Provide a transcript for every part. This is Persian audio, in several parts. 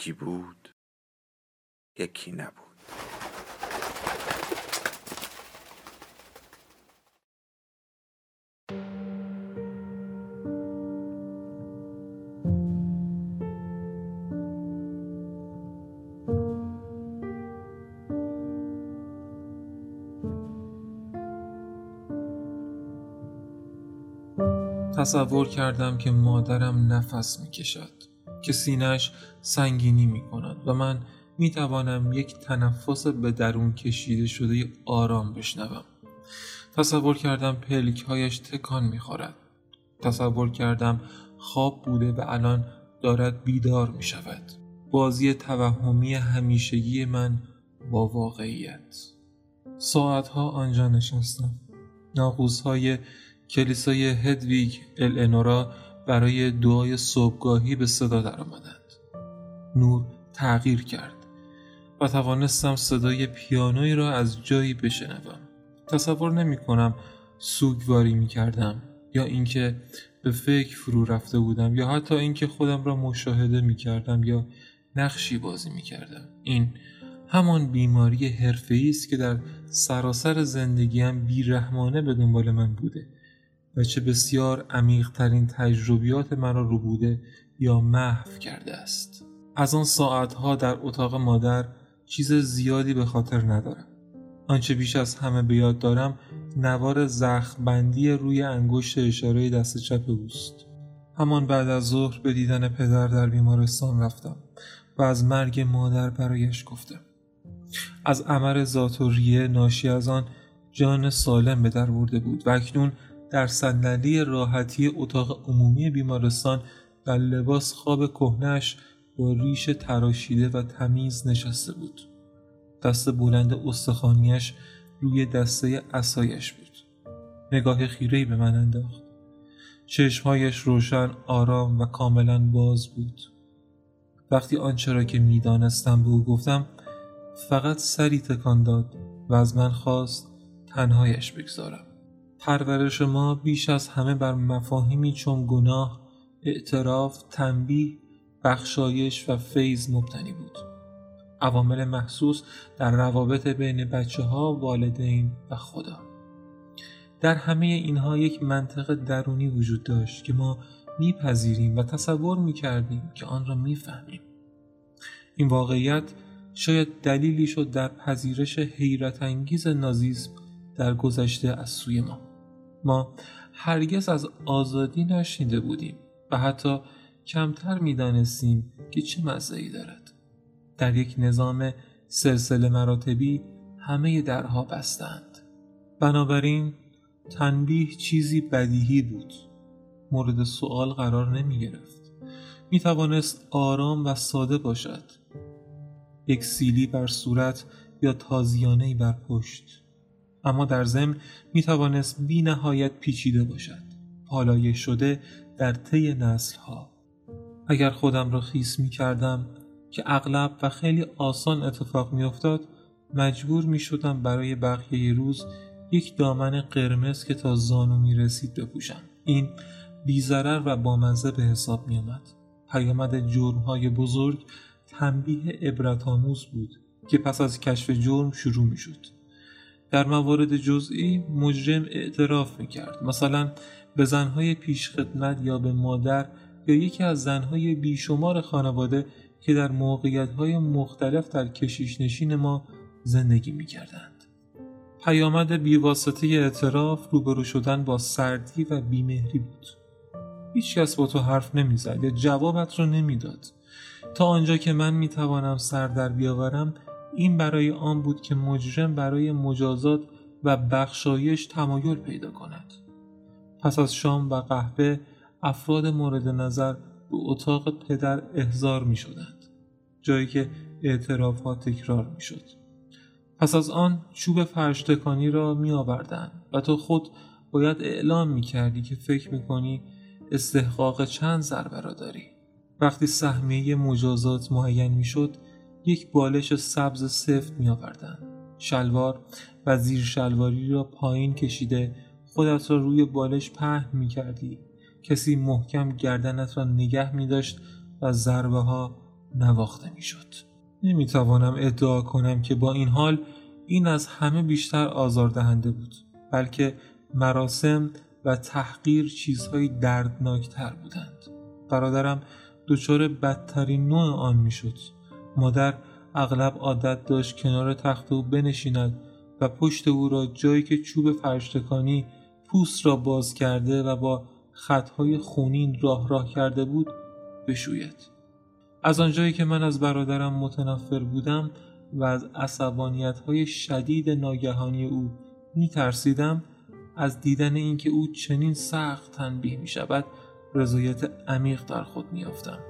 یکی بود یکی نبود. تصور کردم که مادرم نفس می کشد که سینهش سنگینی می کند و من می توانم یک تنفس به درون کشیده شده آرام بشنوم. تصور کردم پلک هایش تکان می خورد. تصور کردم خواب بوده و الان دارد بیدار می شود. بازی توهمی همیشگی من با واقعیت. ساعتها آنجا نشستم. ناقوس های کلیسای هدویگ الانورا برای دعای صبحگاهی به صدا درآمدند. نور تغییر کرد و توانستم صدای پیانوی را از جایی بشنوم. تصور نمی کنم سوگواری می کردم یا اینکه به فکر فرو رفته بودم یا حتی اینکه خودم را مشاهده می کردم یا نقشی بازی می کردم. این همان بیماری حرفه‌ای است که در سراسر زندگیم بیرحمانه به دنبال من بوده و چه بسیار عمیقترین تجربیات مرا رو بوده یا محو کرده است. از آن ساعتها در اتاق مادر چیز زیادی به خاطر ندارم. آنچه بیش از همه به یاد دارم نوار بندی روی انگشت اشاره دست چپ اوست. همان بعد از ظهر به دیدن پدر در بیمارستان رفتم و از مرگ مادر برایش گفتم. از امر ذاتوریه ناشی از آن جان سالم به در برده بود و اکنون در صندلی راحتی اتاق عمومی بیمارستان در لباس خواب کهنش با ریش تراشیده و تمیز نشسته بود. دست بلند استخانیش روی دسته اسایش بود. نگاه خیرهی به من انداخت. چشمهایش روشن آرام و کاملا باز بود. وقتی آنچه را که می‌دانستم به او گفتم فقط سری تکان داد و از من خواست تنهایش بگذارم. پرورش ما بیش از همه بر مفاهیمی چون گناه، اعتراف، تنبیه، بخشایش و فیض مبتنی بود. عوامل محسوس در روابط بین بچه ها، والدین و خدا. در همه اینها یک منطق درونی وجود داشت که ما میپذیریم و تصور می‌کردیم که آن را می‌فهمیم. این واقعیت شاید دلیلی شد در پذیرش حیرت انگیز نازیسم در گذشته از سوی ما. ما هرگز از آزادی نشنیده بودیم و حتی کمتر می‌دانستیم که چه مزهی دارد. در یک نظام سلسله مراتبی همه درها بستند. بنابراین تنبیه چیزی بدیهی بود. مورد سوال قرار نمی گرفت می توانست آرام و ساده باشد. یک سیلی بر صورت یا تازیانه بر پشت. اما در ضمن می توانست بی نهایت پیچیده باشد. پالایش شده در طی نسل ها اگر خودم را خیس می کردم که اغلب و خیلی آسان اتفاق می افتاد مجبور می شدم برای بقیه روز یک دامن قرمز که تا زانو می رسید بپوشم. این بیزرر و بامزه به حساب می آمد پیامد جرم های بزرگ تنبیه عبرت بود که پس از کشف جرم شروع می شد در موارد جزئی مجرم اعتراف می‌کرد. مثلا به زنهای پیشخدمت یا به مادر یا یکی از زنهای بیشمار خانواده که در موقعیتهای مختلف در کشیش نشین ما زندگی می‌کردند. پیامد بیواسطه اعتراف روبرو شدن با سردی و بیمهری بود. هیچ کس با تو حرف نمی‌زد یا جوابت رو نمی‌داد. تا آنجا که من می‌توانم سر در بیاورم این برای آن بود که مجرم برای مجازات و بخشایش تمایل پیدا کند پس از شام و قهوه افراد مورد نظر به اتاق پدر احضار می شدند جایی که اعتراف ها تکرار می شد. پس از آن چوب فرشتکانی را می آوردن و تو خود باید اعلام می کردی که فکر می کنی استحقاق چند ضربه را داری. وقتی سهمیه مجازات معین می شد یک بالش سبز سفت می آوردن. شلوار و زیر شلواری را پایین کشیده خودت را روی بالش پهن می کردی. کسی محکم گردنت را نگه می داشت و ضربه ها نواخته می شد. نمی توانم ادعا کنم که با این حال این از همه بیشتر آزاردهنده بود بلکه مراسم و تحقیر چیزهای دردناکتر بودند برادرم دچار بدترین نوع آن می‌شد مادر اغلب عادت داشت کنار تخت او بنشیند و پشت او را جایی که چوب فرشتکانی پوست را باز کرده و با خطهای خونین راه راه کرده بود بشوید از آنجایی که من از برادرم متنفر بودم و از عصبانیت های شدید ناگهانی او می ترسیدم از دیدن اینکه او چنین سخت تنبیه می شود رضایت عمیق در خود می افتم.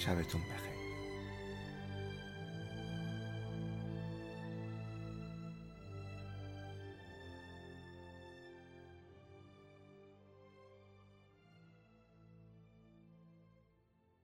شبتون بخیر.